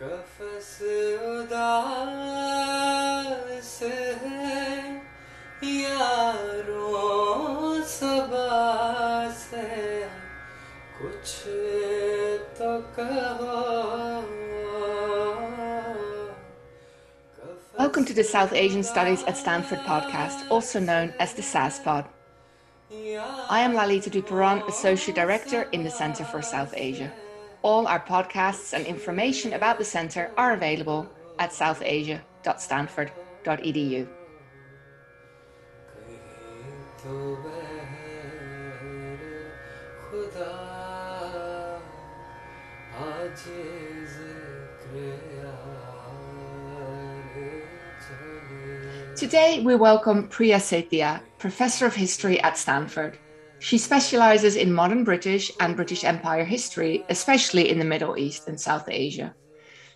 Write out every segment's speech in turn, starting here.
कफस उदास है यारों सबास है कुछ तो कहो Welcome to the South Asian Studies at Stanford podcast, also known as the SAS Pod. I am Lalita du Perron, Associate Director in the Center for South Asia all our podcasts and information about the Centre are available at southasia.stanford.edu. Today, we welcome Priya Satia, Professor of History at Stanford. She specializes in modern British and British Empire history, especially in the Middle East and South Asia.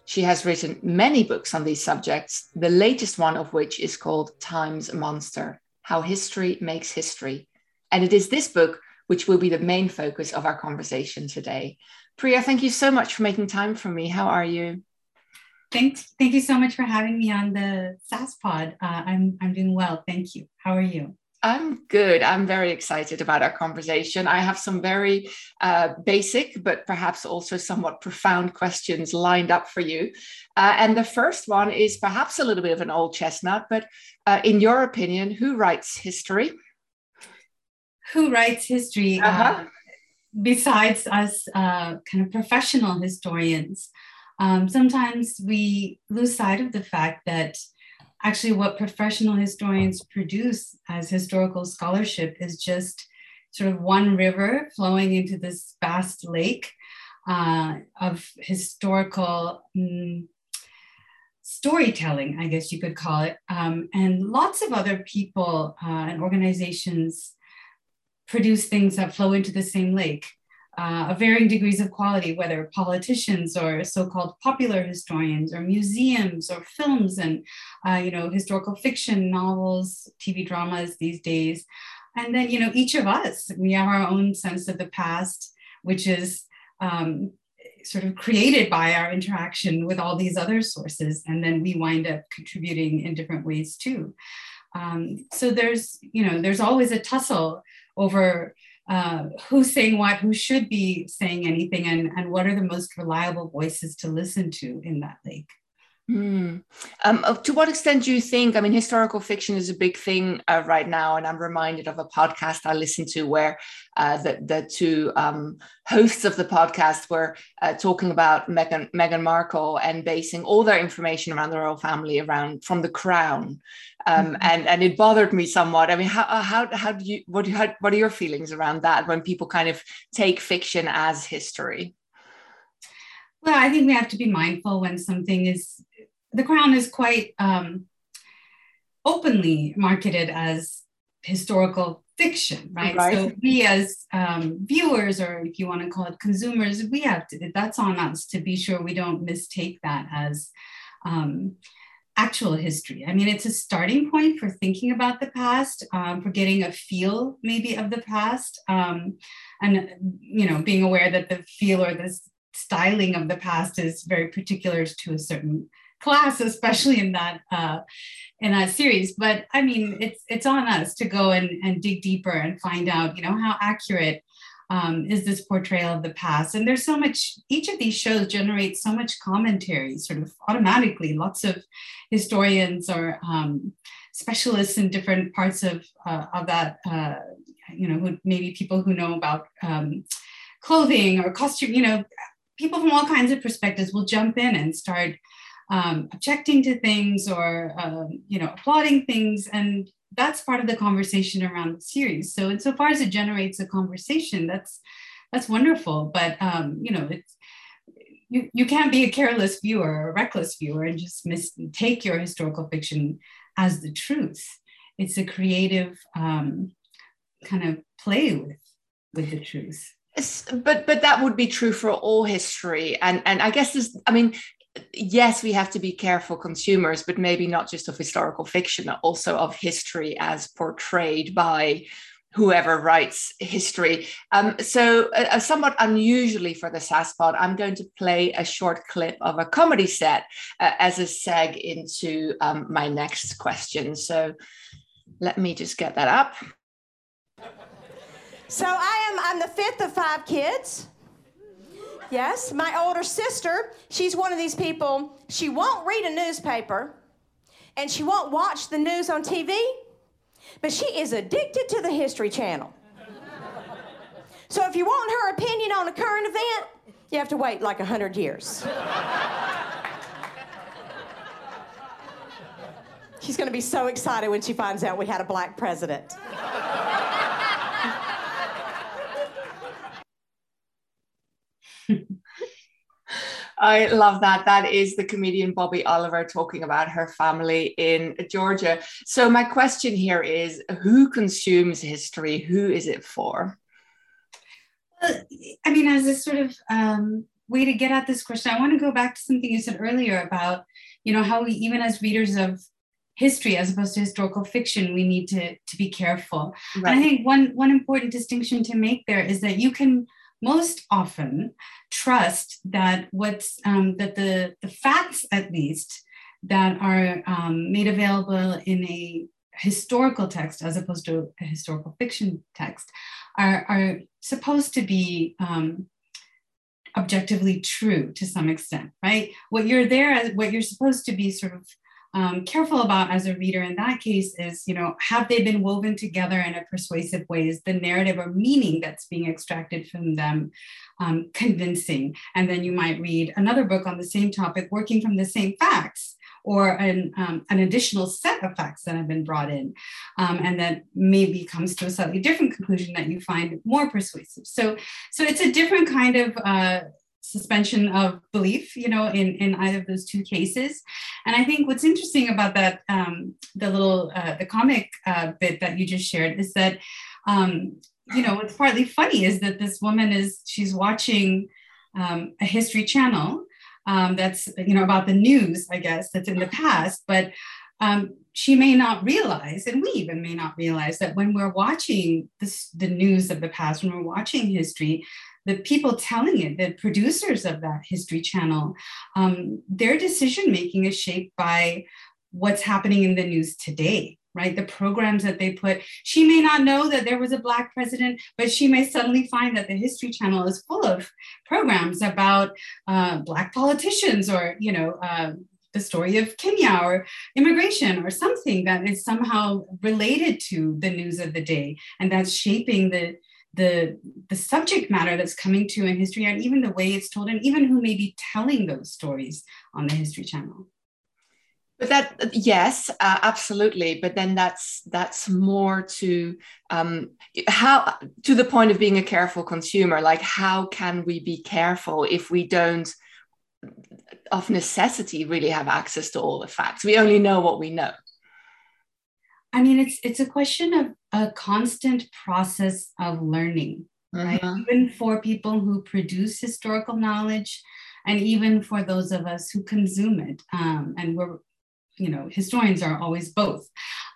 She has written many books on these subjects, the latest one of which is called Time's Monster How History Makes History. And it is this book which will be the main focus of our conversation today. Priya, thank you so much for making time for me. How are you? Thanks. Thank you so much for having me on the SAS pod. Uh, I'm I'm doing well. Thank you. How are you? I'm good. I'm very excited about our conversation. I have some very uh, basic, but perhaps also somewhat profound questions lined up for you. Uh, and the first one is perhaps a little bit of an old chestnut, but uh, in your opinion, who writes history? Who writes history Uh-huh. uh, besides us, uh, kind of professional historians? Um, sometimes we lose sight of the fact that actually what professional historians produce as historical scholarship is just sort of one river flowing into this vast lake uh, of historical mm, storytelling, I guess you could call it. Um, and lots of other people uh, and organizations produce things that flow into the same lake uh, of varying degrees of quality, whether politicians or so-called popular historians or museums or films and uh, you know historical fiction, novels, TV dramas these days. And then you know each of us, we have our own sense of the past, which is um, sort of created by our interaction with all these other sources, and then we wind up contributing in different ways too. Um, so there's you know there's always a tussle over uh, who's saying what, who should be saying anything, and, and what are the most reliable voices to listen to in that lake. Hmm. Um, uh, to what extent do you think? I mean, historical fiction is a big thing uh, right now, and I'm reminded of a podcast I listened to where uh, the the two um, hosts of the podcast were uh, talking about Meghan Meghan Markle and basing all their information around the royal family around from the Crown, um, Mhm. and and it bothered me somewhat. I mean, how uh, how how do you what do you- how, what are your feelings around that when people kind of take fiction as history? Well, I think we have to be mindful when something is, the crown is quite um, openly marketed as historical fiction, right? Right. So we as um, viewers, or if you want to call it consumers, we have to, that's on us to be sure we don't mistake that as um, actual history. I mean, it's a starting point for thinking about the past, um, for getting a feel maybe of the past, um, and you know, being aware that the feel or the styling of the past is very particular to a certain class, especially in that uh, in that series. But I mean, it's it's on us to go and, and dig deeper and find out, you know, how accurate um, is this portrayal of the past. And there's so much. Each of these shows generates so much commentary, sort of automatically. Lots of historians or um, specialists in different parts of uh, of that. Uh, you know, who maybe people who know about um, clothing or costume. You know, people from all kinds of perspectives will jump in and start um, objecting to things or um, you know applauding things. And that's part of the conversation around the series. So insofar as it generates a conversation that's that's wonderful. But um, you know it's you, you can't be a careless viewer or a reckless viewer and just mistake your historical fiction as the truth. It's a creative um, kind of play with with the truth. But but that would be true for all history. And and i guess this i mean yes we have to be careful consumers but maybe not just of historical fiction also of history as portrayed by whoever writes history. Um, so, uh, somewhat unusually for the SASPod, I'm going to play a short clip of a comedy set uh, as a seg into um, my next question. So, let me just get that up. So I am I'm the fifth of five kids. Yes, my older sister, she's one of these people, she won't read a newspaper and she won't watch the news on TV, but she is addicted to the History Channel. So if you want her opinion on a current event, you have to wait like 100 years. She's going to be so excited when she finds out we had a black president. I love that. That is the comedian Bobby Oliver talking about her family in Georgia. So, my question here is who consumes history? Who is it for? Well, I mean, as a sort of um, way to get at this question, I want to go back to something you said earlier about, you know, how we, even as readers of history as opposed to historical fiction we need to to be careful right. and i think one one important distinction to make there is that you can most often trust that what's um, that the the facts at least that are um, made available in a historical text as opposed to a historical fiction text are, are supposed to be um, objectively true to some extent right? What you're there what you're supposed to be sort of um, careful about as a reader in that case is, you know, have they been woven together in a persuasive way? Is the narrative or meaning that's being extracted from them um, convincing? And then you might read another book on the same topic, working from the same facts or an, um, an additional set of facts that have been brought in um, and that maybe comes to a slightly different conclusion that you find more persuasive so so it's a different kind of uh, suspension of belief, you know, in, in either of those two cases. And I think what's interesting about that, um, the little, uh, the comic uh, bit that you just shared is that, um, you know, what's partly funny is that this woman is, she's watching um, a history channel um, that's, you know, about the news, I guess, that's in the past, but um, she may not realize, and we even may not realize that when we're watching this, the news of the past, when we're watching history, the people telling it, the producers of that History Channel, um, their decision making is shaped by what's happening in the news today right? The programs that they put. She may not know that there was a black president but she may suddenly find that the history channel is full of programs about uh, black politicians or you know uh, the story of kenya or immigration or something that is somehow related to the news of the day and that's shaping the the the subject matter that's coming to in history and even the way it's told and even who may be telling those stories on the history channel. But that yes uh, absolutely. But then that's that's more to um, how to the point of being a careful consumer like how can we be careful if we don't of necessity really have access to all the facts? We only know what we know I mean, it's it's a question of a constant process of learning, right? Mm-hmm. Even for people who produce historical knowledge, and even for those of us who consume it, um, and we're you know historians are always both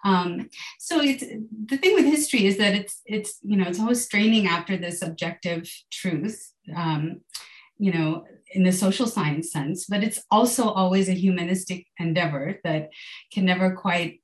um, so it's the thing with history is that it's it's you know it's always straining after this objective truth um, you know in the social science sense but it's also always a humanistic endeavor that can never quite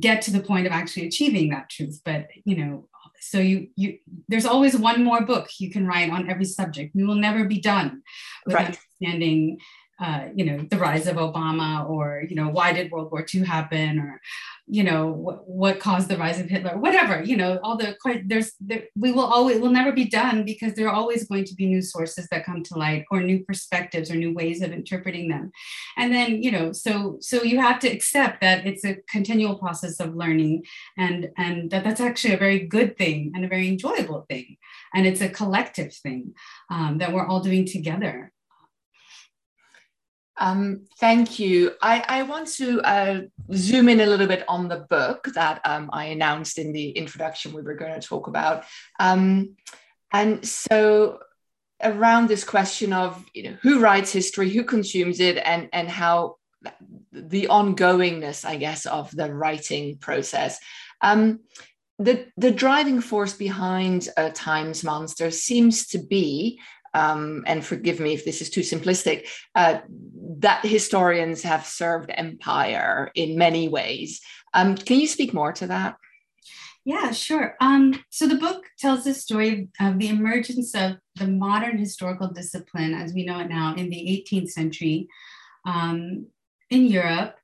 get to the point of actually achieving that truth but you know so you you there's always one more book you can write on every subject we will never be done with right. understanding uh, you know, the rise of Obama, or you know, why did World War II happen, or you know, what, what caused the rise of Hitler, whatever. You know, all the there's there, we will always will never be done because there are always going to be new sources that come to light, or new perspectives, or new ways of interpreting them. And then you know, so so you have to accept that it's a continual process of learning, and and that that's actually a very good thing and a very enjoyable thing, and it's a collective thing um, that we're all doing together. Um, thank you. I, I want to uh, zoom in a little bit on the book that um, I announced in the introduction we were going to talk about. Um, and so around this question of you know who writes history, who consumes it, and and how the ongoingness, I guess, of the writing process. Um, the the driving force behind uh, Time's Monster seems to be, um, and forgive me if this is too simplistic, uh, that historians have served empire in many ways. Um, can you speak more to that? Yeah, sure. Um, so the book tells the story of the emergence of the modern historical discipline as we know it now in the 18th century um, in Europe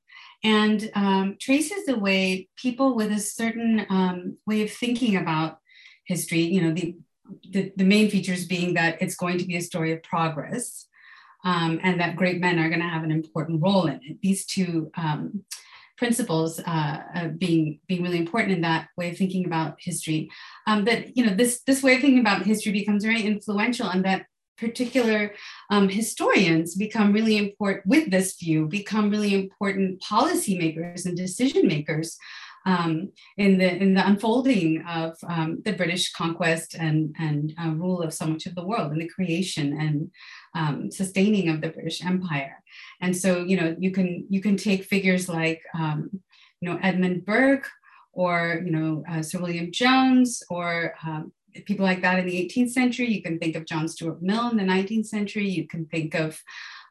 and um, traces the way people with a certain um, way of thinking about history, you know, the, the, the, main features being that it's going to be a story of progress um, and that great men are going to have an important role in it. These two um, principles uh, uh, being being really important in that way of thinking about history. Um, that you know this this way of thinking about history becomes very influential, and that particular um, historians become really important with this view become really important policymakers and decision makers um, in the in the unfolding of um, the British conquest and and uh, rule of so much of the world and the creation and um, sustaining of the British Empire. And so you know you can you can take figures like um, you know Edmund Burke or you know uh, Sir William Jones or um, people like that in the 18th century. You can think of John Stuart Mill in the 19th century. You can think of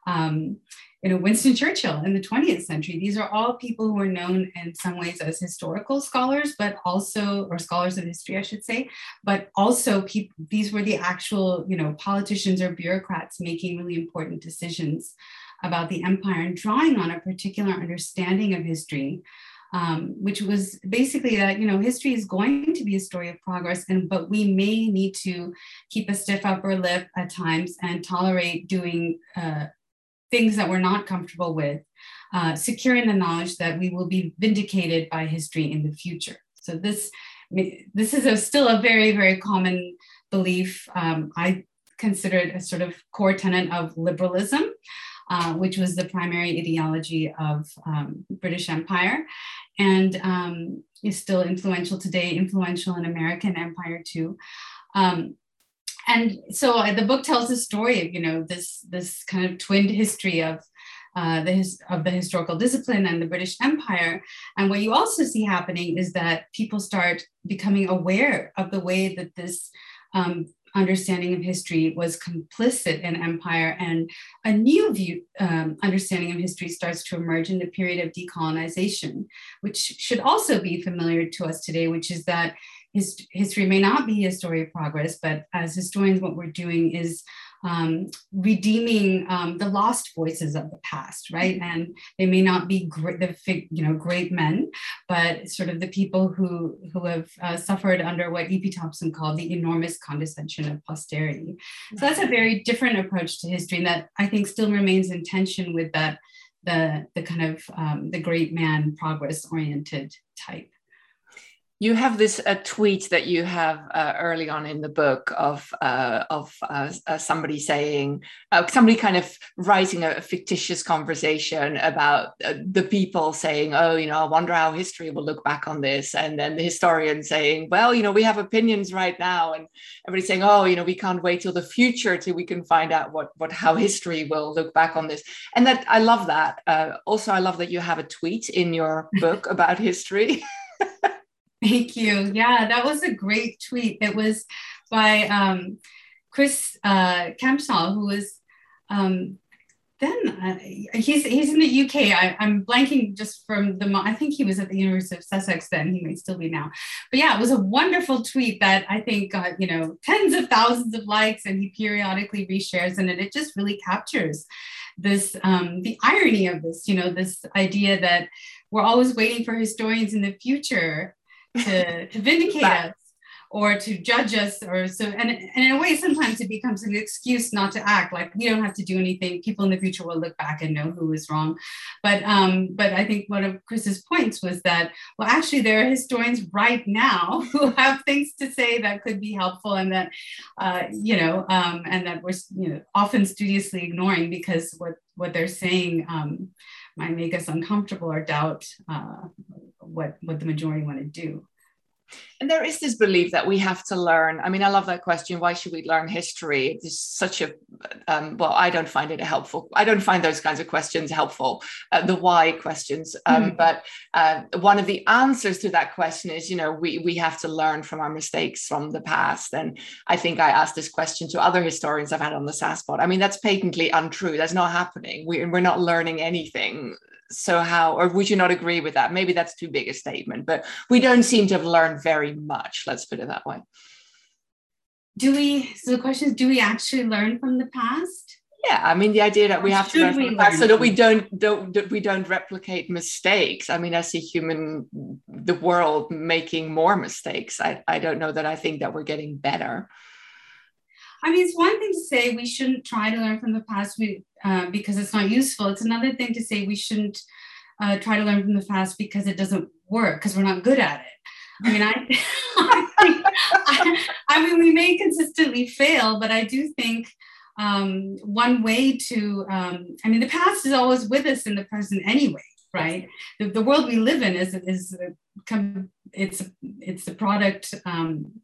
um, you know, Winston Churchill in the 20th century. These are all people who are known in some ways as historical scholars, but also, or scholars of history, I should say, but also these were the actual, you know, politicians or bureaucrats making really important decisions about the empire and drawing on a particular understanding of history. Um, which was basically that you know history is going to be a story of progress and but we may need to keep a stiff upper lip at times and tolerate doing uh, things that we're not comfortable with, uh, securing the knowledge that we will be vindicated by history in the future. So this, this is a, still a very, very common belief. Um, I consider it a sort of core tenet of liberalism. Uh, which was the primary ideology of um, British Empire, and um, is still influential today, influential in American Empire too. Um, and so the book tells the story of you know this this kind of twinned history of uh, the his, of the historical discipline and the British Empire. And what you also see happening is that people start becoming aware of the way that this um, understanding of history was complicit in empire, and a new view um, understanding of history starts to emerge in the period of decolonization, which should also be familiar to us today, which is that his, history may not be a story of progress, but as historians, what we're doing is um, redeeming um, the lost voices of the past, right? And they may not be great, the you know great men, but sort of the people who who have uh, suffered under what E.P. Thompson called the enormous condescension of posterity. So that's a very different approach to history, and that I think still remains in tension with that the the kind of um, the great man progress oriented type you have this a tweet that you have uh, early on in the book of uh, of uh, uh somebody saying uh, somebody kind of writing a, fictitious conversation about the people saying oh you know I wonder how history will look back on this. And then the historian saying well you know we have opinions right now. And everybody saying oh you know we can't wait till the future till we can find out what what how history will look back on this. And that I love that also I love that you have a tweet in your book about history Thank you. Yeah, that was a great tweet. It was by um, Chris uh, Kempshall, who was um, then uh, he's he's in the UK. I, am blanking just from the. I think he was at the University of Sussex then. He may still be now. But yeah, it was a wonderful tweet that I think got you know tens of thousands of likes, and he periodically reshares, and it, it just really captures this um, the irony of this. You know, this idea that we're always waiting for historians in the future to, to vindicate us or to judge us or so and, and in a way sometimes it becomes an excuse not to act. Like we don't have to do anything. People in the future will look back and know who was wrong. But um but i think one of chris's points was that well actually there are historians right now who have things to say that could be helpful and that uh, you know um, and that we're you know often studiously ignoring because what what they're saying um, might make us uncomfortable or doubt uh, what what the majority want to do. And there is this belief that we have to learn. I mean, I love that question. Why should we learn history? It's such a, um, well, I don't find it helpful. I don't find those kinds of questions helpful, uh, the why questions. Um, mm. But uh, one of the answers to that question is, you know, we, we have to learn from our mistakes from the past. And I think I asked this question to other historians I've had on the SASPod. I mean, that's patently untrue. That's not happening. We, we're not learning anything so how or would you not agree with that? Maybe that's too big a statement but we don't seem to have learned very much let's put it that way. Do we so the question is do we actually learn from the past? Yeah i mean the idea that we have to learn from the past so that we don't don't that we don't replicate mistakes. I mean i see human the world making more mistakes. I i don't know that i think that we're getting better. I mean, it's one thing to say we shouldn't try to learn from the past. We, uh, because it's not useful. It's another thing to say we shouldn't uh, try to learn from the past because it doesn't work, because we're not good at it. I mean, I, I, I, mean, we may consistently fail, but I do think um, one way to, um, I mean, the past is always with us in the present anyway, right? The, the world we live in is is it's it's the product um,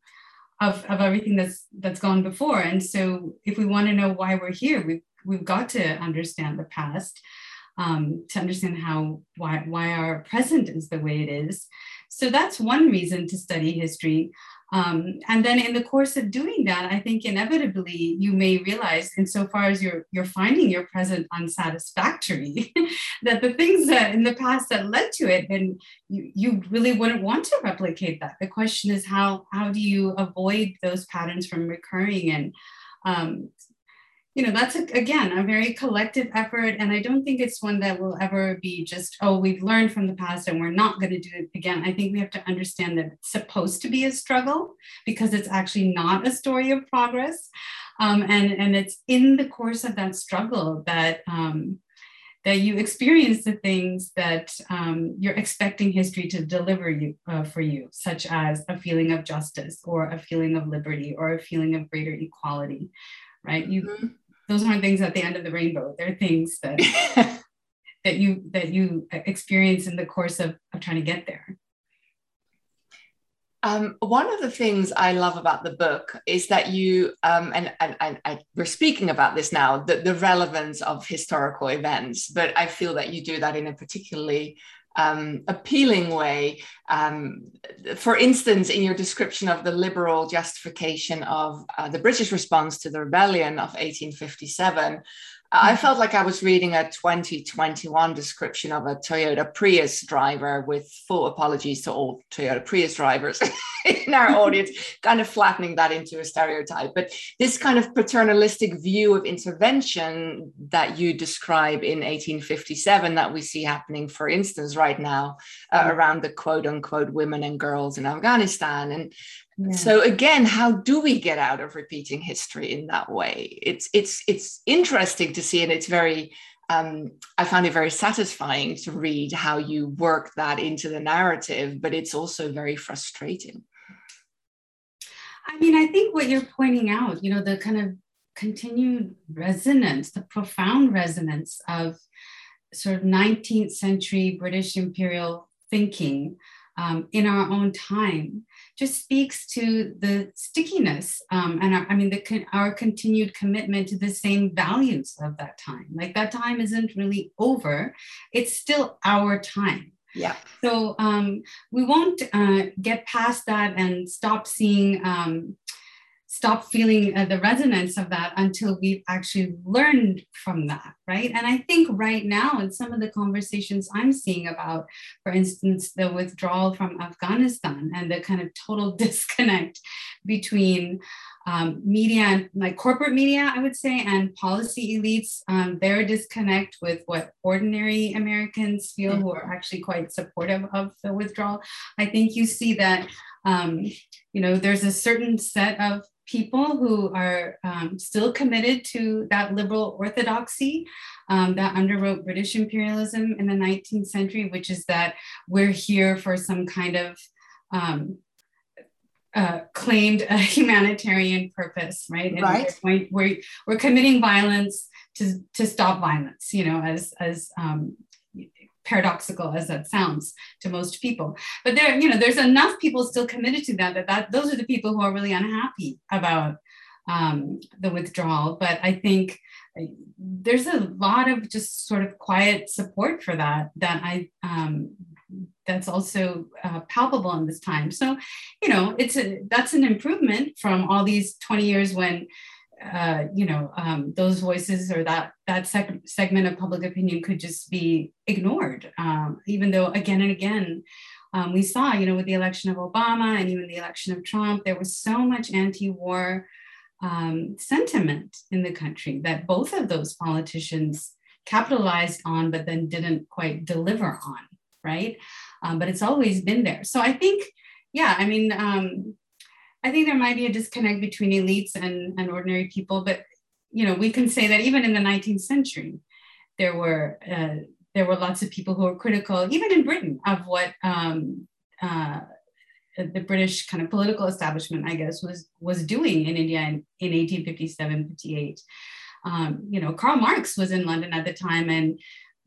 of, of everything that's that's gone before. And so if we want to know why we're here, we've we've got to understand the past um, to understand how why why our present is the way it is. So that's one reason to study history. Um, and then in the course of doing that, I think inevitably you may realize, insofar as you're you're finding your present unsatisfactory, that the things that in the past that led to it, and you, you really wouldn't want to replicate that. The question is how how do you avoid those patterns from recurring and um, you know that's a, again a very collective effort and i don't think it's one that will ever be just oh we've learned from the past and we're not going to do it again. I think we have to understand that it's supposed to be a struggle because it's actually not a story of progress. Um, and and it's in the course of that struggle that um, that you experience the things that um, you're expecting history to deliver you uh, for you, such as a feeling of justice or a feeling of liberty or a feeling of greater equality, right? You mm-hmm those aren't things at the end of the rainbow. They're things that that you that you experience in the course of, of trying to get there. Um, one of the things I love about the book is that you, um, and, and, and, and, we're speaking about this now, the, the relevance of historical events, but I feel that you do that in a particularly um, appealing way. Um, for instance, in your description of the liberal justification of uh, the British response to the rebellion of 1857, I felt like I was reading a 2021 description of a Toyota Prius driver with full apologies to all Toyota Prius drivers in our audience, kind of flattening that into a stereotype. But this kind of paternalistic view of intervention that you describe in 1857 that we see happening, for instance, right now uh, mm. around the quote unquote women and girls in Afghanistan. And so again, how do we get out of repeating history in that way? It's it's it's interesting to see, and it's very. Um, I found it very satisfying to read how you work that into the narrative, but it's also very frustrating. I mean, I think what you're pointing out, you know, the kind of continued resonance, the profound resonance of sort of 19th century British imperial thinking um, in our own time just speaks to the stickiness um, and our, I mean the our continued commitment to the same values of that time. Like that time isn't really over; it's still our time. Yeah. So um, we won't uh, get past that and stop seeing um, stop feeling uh, the resonance of that until we've actually learned from that, right? And I think right now, in some of the conversations I'm seeing about, for instance, the withdrawal from Afghanistan and the kind of total disconnect between um, media, like corporate media, I would say, and policy elites, um, their disconnect with what ordinary Americans feel who are actually quite supportive of the withdrawal. I think you see that, um, you know, there's a certain set of people who are um, still committed to that liberal orthodoxy um, that underwrote British imperialism in the 19th century, which is that we're here for some kind of um, uh, claimed a humanitarian purpose, right? And right. We're, we're, we're, committing violence to, to stop violence, you know, as, as um, paradoxical as that sounds to most people. But there, you know, there's enough people still committed to that that, that those are the people who are really unhappy about um, the withdrawal. But I think uh, there's a lot of just sort of quiet support for that that I um, that's also uh, palpable in this time. So, you know, it's a that's an improvement from all these 20 years when uh, you know um, those voices or that that seg- segment of public opinion could just be ignored, um, even though again and again. Um, we saw, you know, with the election of Obama and even the election of Trump, there was so much anti-war um, sentiment in the country that both of those politicians capitalized on, but then didn't quite deliver on, right? Um, but it's always been there. So I think, yeah, I mean, um, I think there might be a disconnect between elites and, and ordinary people, but you know, we can say that even in the 19th century, there were uh, there were lots of people who were critical, even in Britain, of what um, uh, the British kind of political establishment, I guess, was was doing in India in, in 1857, 58. Um, you know, Karl Marx was in London at the time and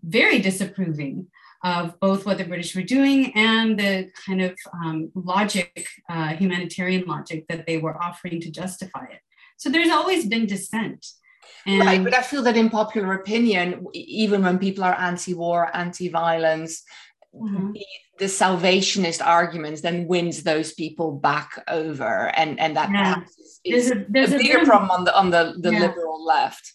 very disapproving of both what the British were doing and the kind of um, logic, uh, humanitarian logic that they were offering to justify it. So there's always been dissent. And right, but I feel that in popular opinion, even when people are anti-war, anti-violence, mm-hmm. the, the, salvationist arguments then wins those people back over, and and that yeah. is, is there's a, there's a bigger a problem on the on the, the yeah. liberal left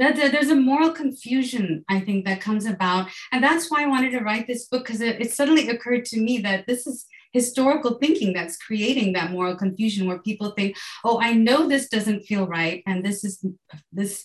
that there's a moral confusion i think that comes about. And that's why i wanted to write this book because it, it, suddenly occurred to me that this is historical thinking that's creating that moral confusion where people think oh i know this doesn't feel right and this is this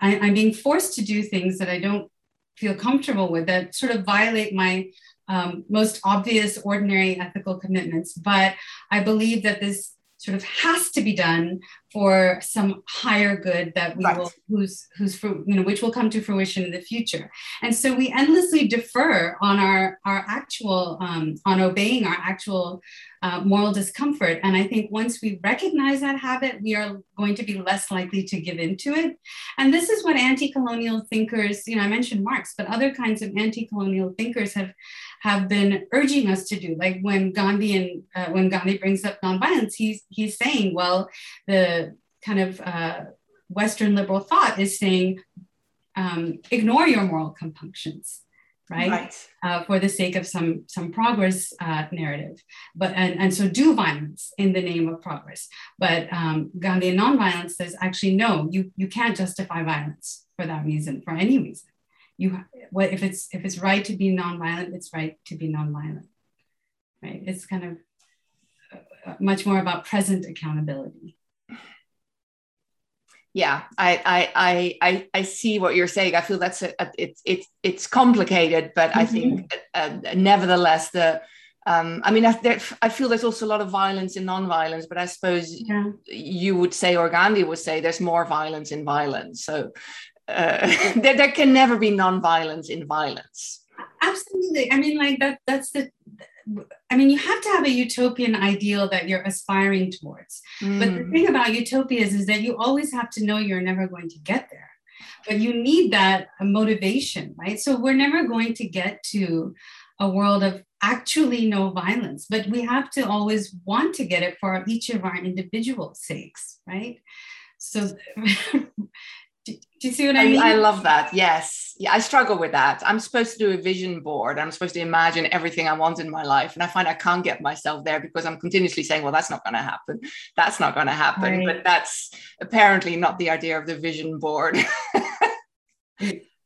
I, i'm being forced to do things that i don't feel comfortable with that sort of violate my um, most obvious ordinary ethical commitments. But i believe that this sort of has to be done for some higher good that we right. will who's who's you know which will come to fruition in the future and so we endlessly defer on our our actual um, on obeying our actual uh, moral discomfort and i think once we recognize that habit we are going to be less likely to give into it and this is what anti-colonial thinkers you know i mentioned marx but other kinds of anti-colonial thinkers have have been urging us to do. Like when Gandhi and uh, when Gandhi brings up nonviolence, he's he's saying, well, the kind of uh, Western liberal thought is saying, um, ignore your moral compunctions. Right, right. Uh, for the sake of some some progress uh, narrative, but and, and so do violence in the name of progress. But um, Gandhi nonviolence says actually no, you you can't justify violence for that reason for any reason you what if it's if it's right to be nonviolent it's right to be nonviolent right it's kind of uh, much more about present accountability yeah I, I i i see what you're saying i feel that's a, a, it's it's it's complicated but mm-hmm. i think uh, nevertheless the um, I mean, I, there, I, feel there's also a lot of violence in non-violence, but I suppose yeah. you would say, or Gandhi would say, there's more violence in violence. So uh, there, there can never be non-violence in violence absolutely i mean like that that's the i mean you have to have a utopian ideal that you're aspiring towards mm. but the mm. thing about utopias is that you always have to know you're never going to get there but you need that motivation right so we're never going to get to a world of actually no violence but we have to always want to get it for each of our individual sakes right so Do you see what I, I mean? I love that. Yes. Yeah, I struggle with that. I'm supposed to do a vision board. I'm supposed to imagine everything I want in my life. And I find I can't get myself there because I'm continuously saying, well, that's not going to happen. That's not going to happen. Right. But that's apparently not the idea of the vision board.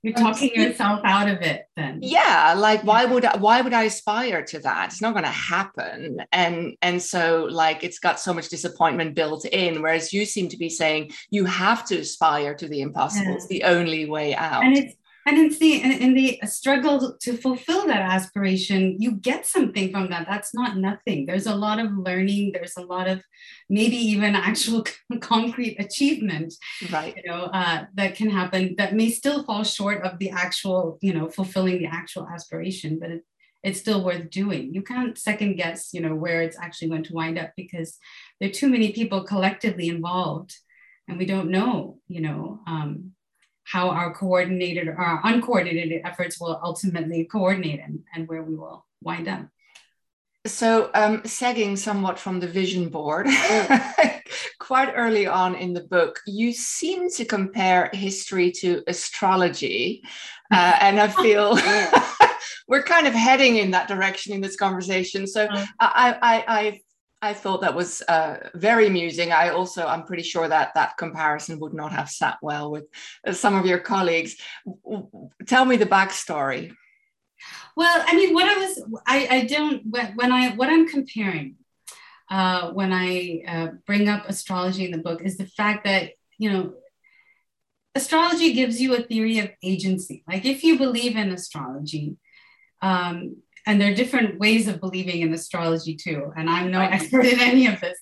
you're talking yourself out of it then. Yeah like why would I, why would i aspire to that? It's not going to happen. And and so like it's got so much disappointment built in whereas you seem to be saying you have to aspire to the impossible. Yeah. it's the only way out. and it's and in the in the struggle to fulfill that aspiration you get something from that. That's not nothing. There's a lot of learning. There's a lot of maybe even actual concrete achievement right. you know uh, that can happen that may still fall short of the actual you know fulfilling the actual aspiration but it, it's still worth doing. You can't second guess you know where it's actually going to wind up because there are too many people collectively involved and we don't know you know um, how our coordinated or our uncoordinated efforts will ultimately coordinate and, and where we will wind up. So, um, sagging somewhat from the vision board, quite early on in the book, you seem to compare history to astrology. Uh, and I feel we're kind of heading in that direction in this conversation. So, uh-huh. I, I, I I thought that was uh, very amusing. I also, I'm pretty sure that that comparison would not have sat well with uh, some of your colleagues. Tell me the backstory. Well, I mean, what I was, I, I don't, when I, what I'm comparing uh, when I uh, bring up astrology in the book is the fact that, you know, astrology gives you a theory of agency. Like if you believe in astrology, um, and there are different ways of believing in astrology too. And i'm no expert in any of this.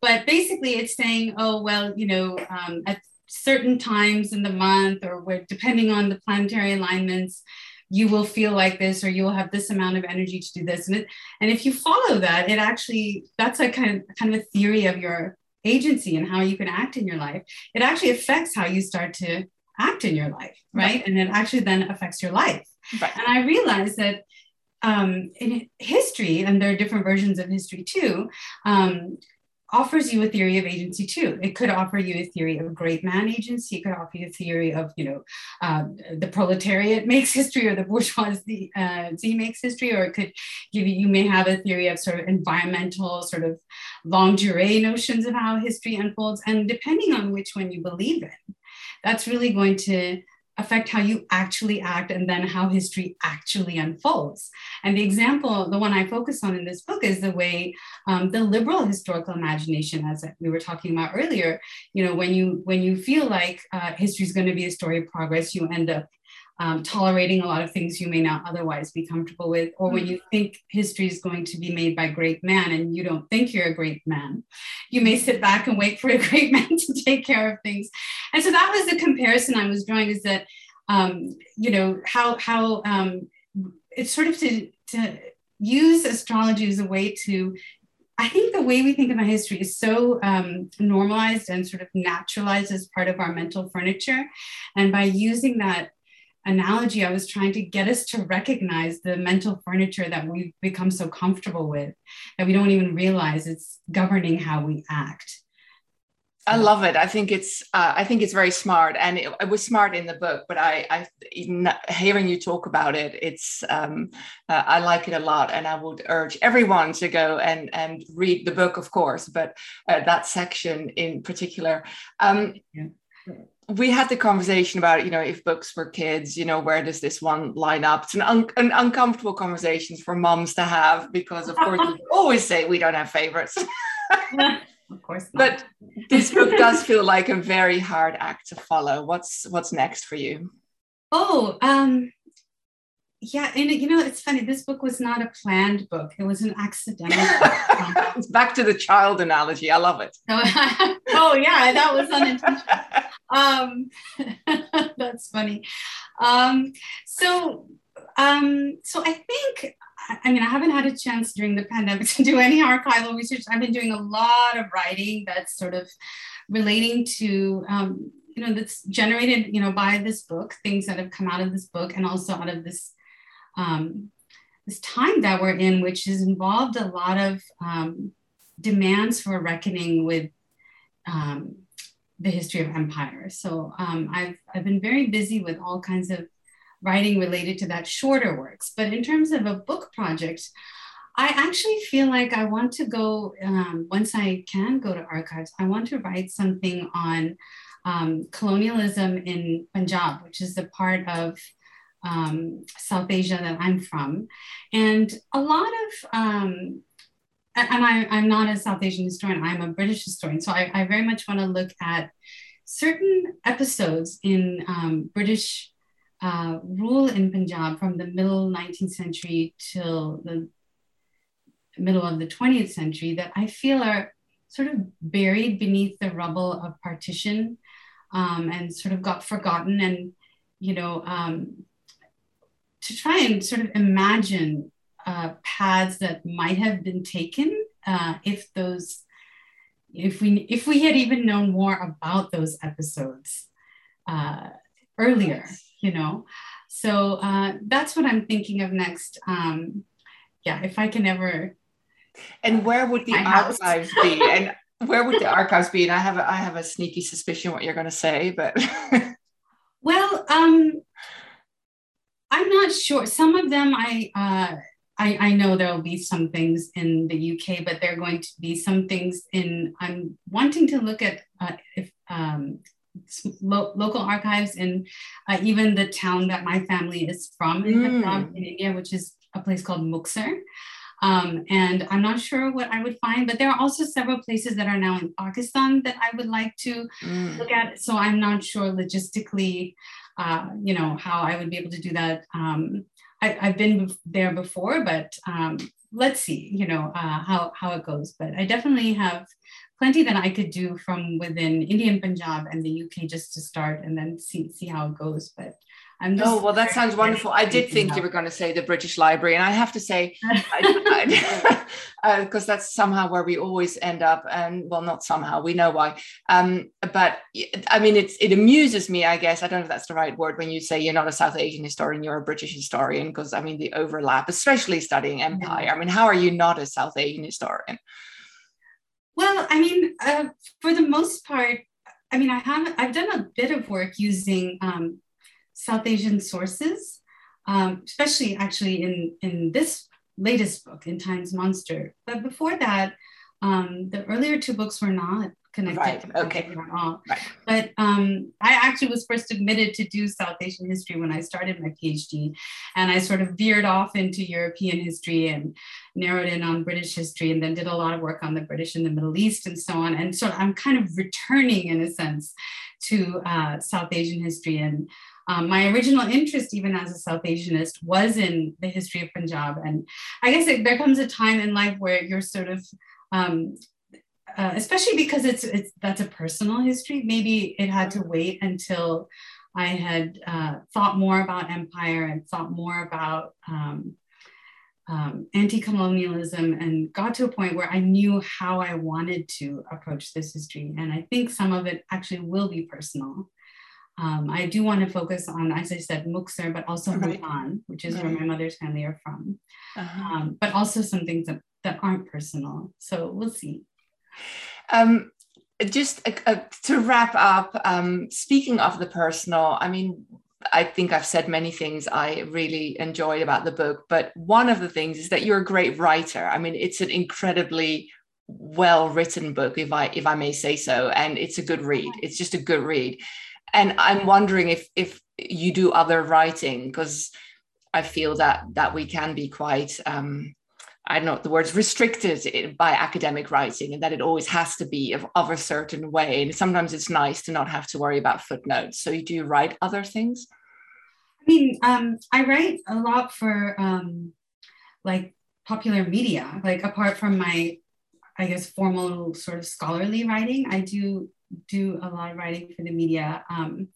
But basically it's saying oh well you know um, at certain times in the month or where depending on the planetary alignments you will feel like this or you will have this amount of energy to do this. And it, and if you follow that it actually that's a kind of kind of a theory of your agency and how you can act in your life. It actually affects how you start to act in your life right, right. and it actually then affects your life. Right. and i realized that um, in history, and there are different versions of history too, um, offers you a theory of agency too. It could offer you a theory of great man agency. It could offer you a theory of, you know, uh, the proletariat makes history or the bourgeoisie uh, makes history, or it could give you, you may have a theory of sort of environmental, sort of longue durée notions of how history unfolds. And depending on which one you believe in, that's really going to affect how you actually act and then how history actually unfolds. And the example, the one I focus on in this book is the way um, the liberal historical imagination, as we were talking about earlier, you know, when you when you feel like uh, history is going to be a story of progress, you end up um, tolerating a lot of things you may not otherwise be comfortable with, or when you think history is going to be made by great man and you don't think you're a great man, you may sit back and wait for a great man to take care of things. And so that was the comparison I was drawing is that, um, you know, how, how um, it's sort of to, to use astrology as a way to I think the way we think about history is so um, normalized and sort of naturalized as part of our mental furniture. And by using that analogy, I was trying to get us to recognize the mental furniture that we've become so comfortable with that we don't even realize it's governing how we act. I love it. I think it's uh, I think it's very smart, and it, it, was smart in the book. But I, I hearing you talk about it, it's um, uh, I like it a lot, and I would urge everyone to go and and read the book, of course, but uh, that section in particular. Um, yeah we had the conversation about you know if books for kids you know where does this one line up? It's an, un- an uncomfortable conversations for moms to have because of course we always say we don't have favorites. Of course not. but this book does feel like a very hard act to follow. What's what's next for you? Oh um yeah and you know it's funny this book was not a planned book. It was an accidental it's back to the child analogy. I love it. Oh yeah that was unintentional. Um, that's funny. Um, so um, so i think I mean, I haven't had a chance during the pandemic to do any archival research. I've been doing a lot of writing that's sort of relating to um, you know that's generated you know by this book things that have come out of this book and also out of this um, this time that we're in, which has involved a lot of um, demands for reckoning with um, the history of empire. So um, I've, I've been very busy with all kinds of writing related to that shorter works. But in terms of a book project, I actually feel like I want to go, um, once I can go to archives, I want to write something on um, colonialism in Punjab, which is the part of um, South Asia that I'm from. And a lot of, um, and I, am not a South Asian historian, I'm a British historian. So I, I very much want to look at certain episodes in um, British uh, rule in Punjab from the middle 19th century till the middle of the 20th century that I feel are sort of buried beneath the rubble of partition um, and sort of got forgotten and you know um, to try and sort of imagine uh, paths that might have been taken uh, if those if we if we had even known more about those episodes uh, earlier, you know. So uh, that's what I'm thinking of next. Um, yeah, if I can ever. And where would the archives be? And where would the archives be? And I have a, I have a sneaky suspicion what you're going to say, but. well, um, I'm not sure. Some of them I. Uh, I, I, know there will be some things in the UK, but there are going to be some things in. I'm wanting to look at uh, if um, lo- local archives in uh, even the town that my family is from in mm. in India, which is a place called Muktsar. Um, and I'm not sure what I would find, but there are also several places that are now in Pakistan that I would like to mm. look at. So I'm not sure logistically, uh, you know, how I would be able to do that. Um, I, have been there before, but um, let's see, you know, uh, how, how it goes. But I definitely have plenty that I could do from within Indian Punjab and the UK just to start and then see, see how it goes. But I'm just oh well, that sounds wonderful. I did think you were going to say the British Library, and I have to say, because uh, that's somehow where we always end up. And well, not somehow, we know why. Um, but I mean, it's it amuses me, I guess. I don't know if that's the right word when you say you're not a South Asian historian, you're a British historian, because I mean the overlap, especially studying empire. I mean, how are you not a South Asian historian? Well, I mean, uh, for the most part, I mean, I have I've done a bit of work using um, South Asian sources, um, especially actually in, in this latest book, In Time's Monster. But before that, um, the earlier two books were not connected right. okay. at all. Right. But um, I actually was first admitted to do South Asian history when I started my PhD. And I sort of veered off into European history and narrowed in on British history and then did a lot of work on the British in the Middle East and so on. And so I'm kind of returning in a sense to uh, South Asian history and um, my original interest, even as a South Asianist, was in the history of Punjab. And I guess it, there comes a time in life where you're sort of, um, uh, especially because it's, it's that's a personal history, maybe it had to wait until I had uh, thought more about empire and thought more about um, um, anti-colonialism and got to a point where I knew how I wanted to approach this history. And I think some of it actually will be personal. Um, I do want to focus on, as I said, Muktsar, but also right. Bhutan, which is right. where my mother's family are from, uh-huh. um, but also some things that, that aren't personal. So we'll see. Um, just uh, uh, to wrap up, um, speaking of the personal, I mean, I think I've said many things I really enjoyed about the book, but one of the things is that you're a great writer. I mean, it's an incredibly well written book, if I if I may say so, and it's a good read. It's just a good read and i'm wondering if if you do other writing because i feel that that we can be quite um I don't know the words restricted by academic writing and that it always has to be of, of a certain way. And sometimes it's nice to not have to worry about footnotes. So you do write other things? I mean, um, I write a lot for um, like popular media, like apart from my, I guess, formal sort of scholarly writing, I do do a lot of writing for the media, um,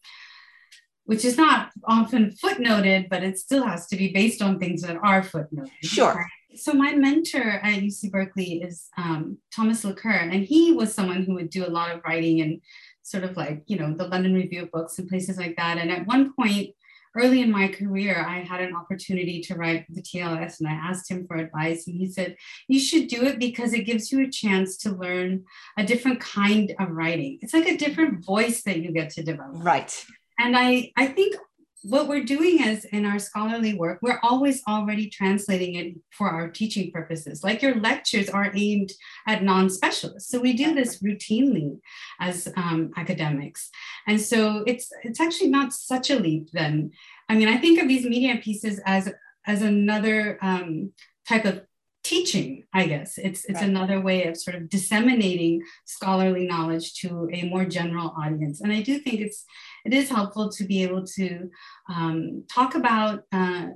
which is not often footnoted, but it still has to be based on things that are footnoted. Sure. So my mentor at UC Berkeley is um, Thomas Laqueur, and he was someone who would do a lot of writing and sort of like you know the London Review of Books and places like that. And at one point, early in my career, I had an opportunity to write the TLS and I asked him for advice. And he said, You should do it because it gives you a chance to learn a different kind of writing. It's like a different voice that you get to develop. Right. And I, I think what we're doing is in our scholarly work, we're always already translating it for our teaching purposes. Like your lectures are aimed at non-specialists. So we do this routinely as um, academics. And so it's it's actually not such a leap then. I mean, I think of these media pieces as, as another um, type of teaching i guess. It's it's right. another way of sort of disseminating scholarly knowledge to a more general audience. And i do think it's it is helpful to be able to um, talk about uh,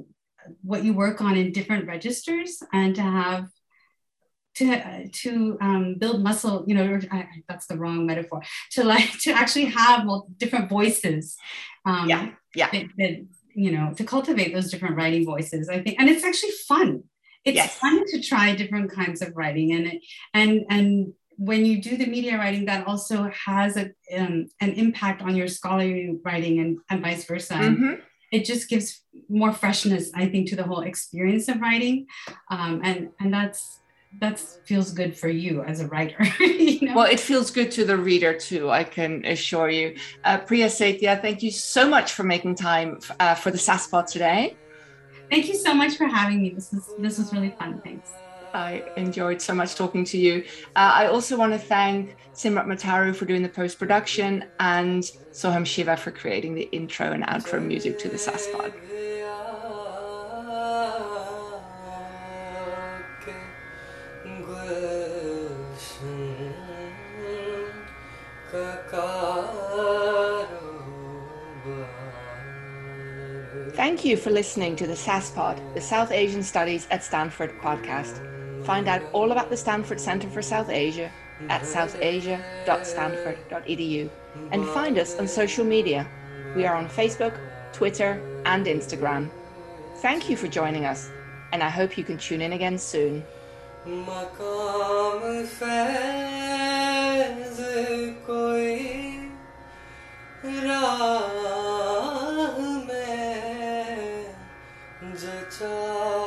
what you work on in different registers and to have to to um, build muscle you know I, that's the wrong metaphor to like to actually have well, different voices um, yeah yeah. that, that, you know to cultivate those different writing voices i think and it's actually fun it's yes. fun to try different kinds of writing and it and and when you do the media writing, that also has a, um, an impact on your scholarly writing and, and vice versa. Mhm. it just gives more freshness, I think, to the whole experience of writing, um, and and that's that's feels good for you as a writer. you know? Well, it feels good to the reader too, I can assure you. Uh, Priya Satia, thank you so much for making time f- uh, for the SASPod today. Thank you so much for having me. This was this was really fun. Thanks. I enjoyed so much talking to you. Uh, I also want to thank Simrat Mataru for doing the post production and Soham Shiva for creating the intro and outro music to the SASPod. Thank you for listening to the SASPOD, the South Asian Studies at Stanford podcast. Find out all about the Stanford Center for South Asia at southasia.stanford.edu and find us on social media. We are on Facebook, Twitter, and Instagram. Thank you for joining us, and I hope you can tune in again soon. time.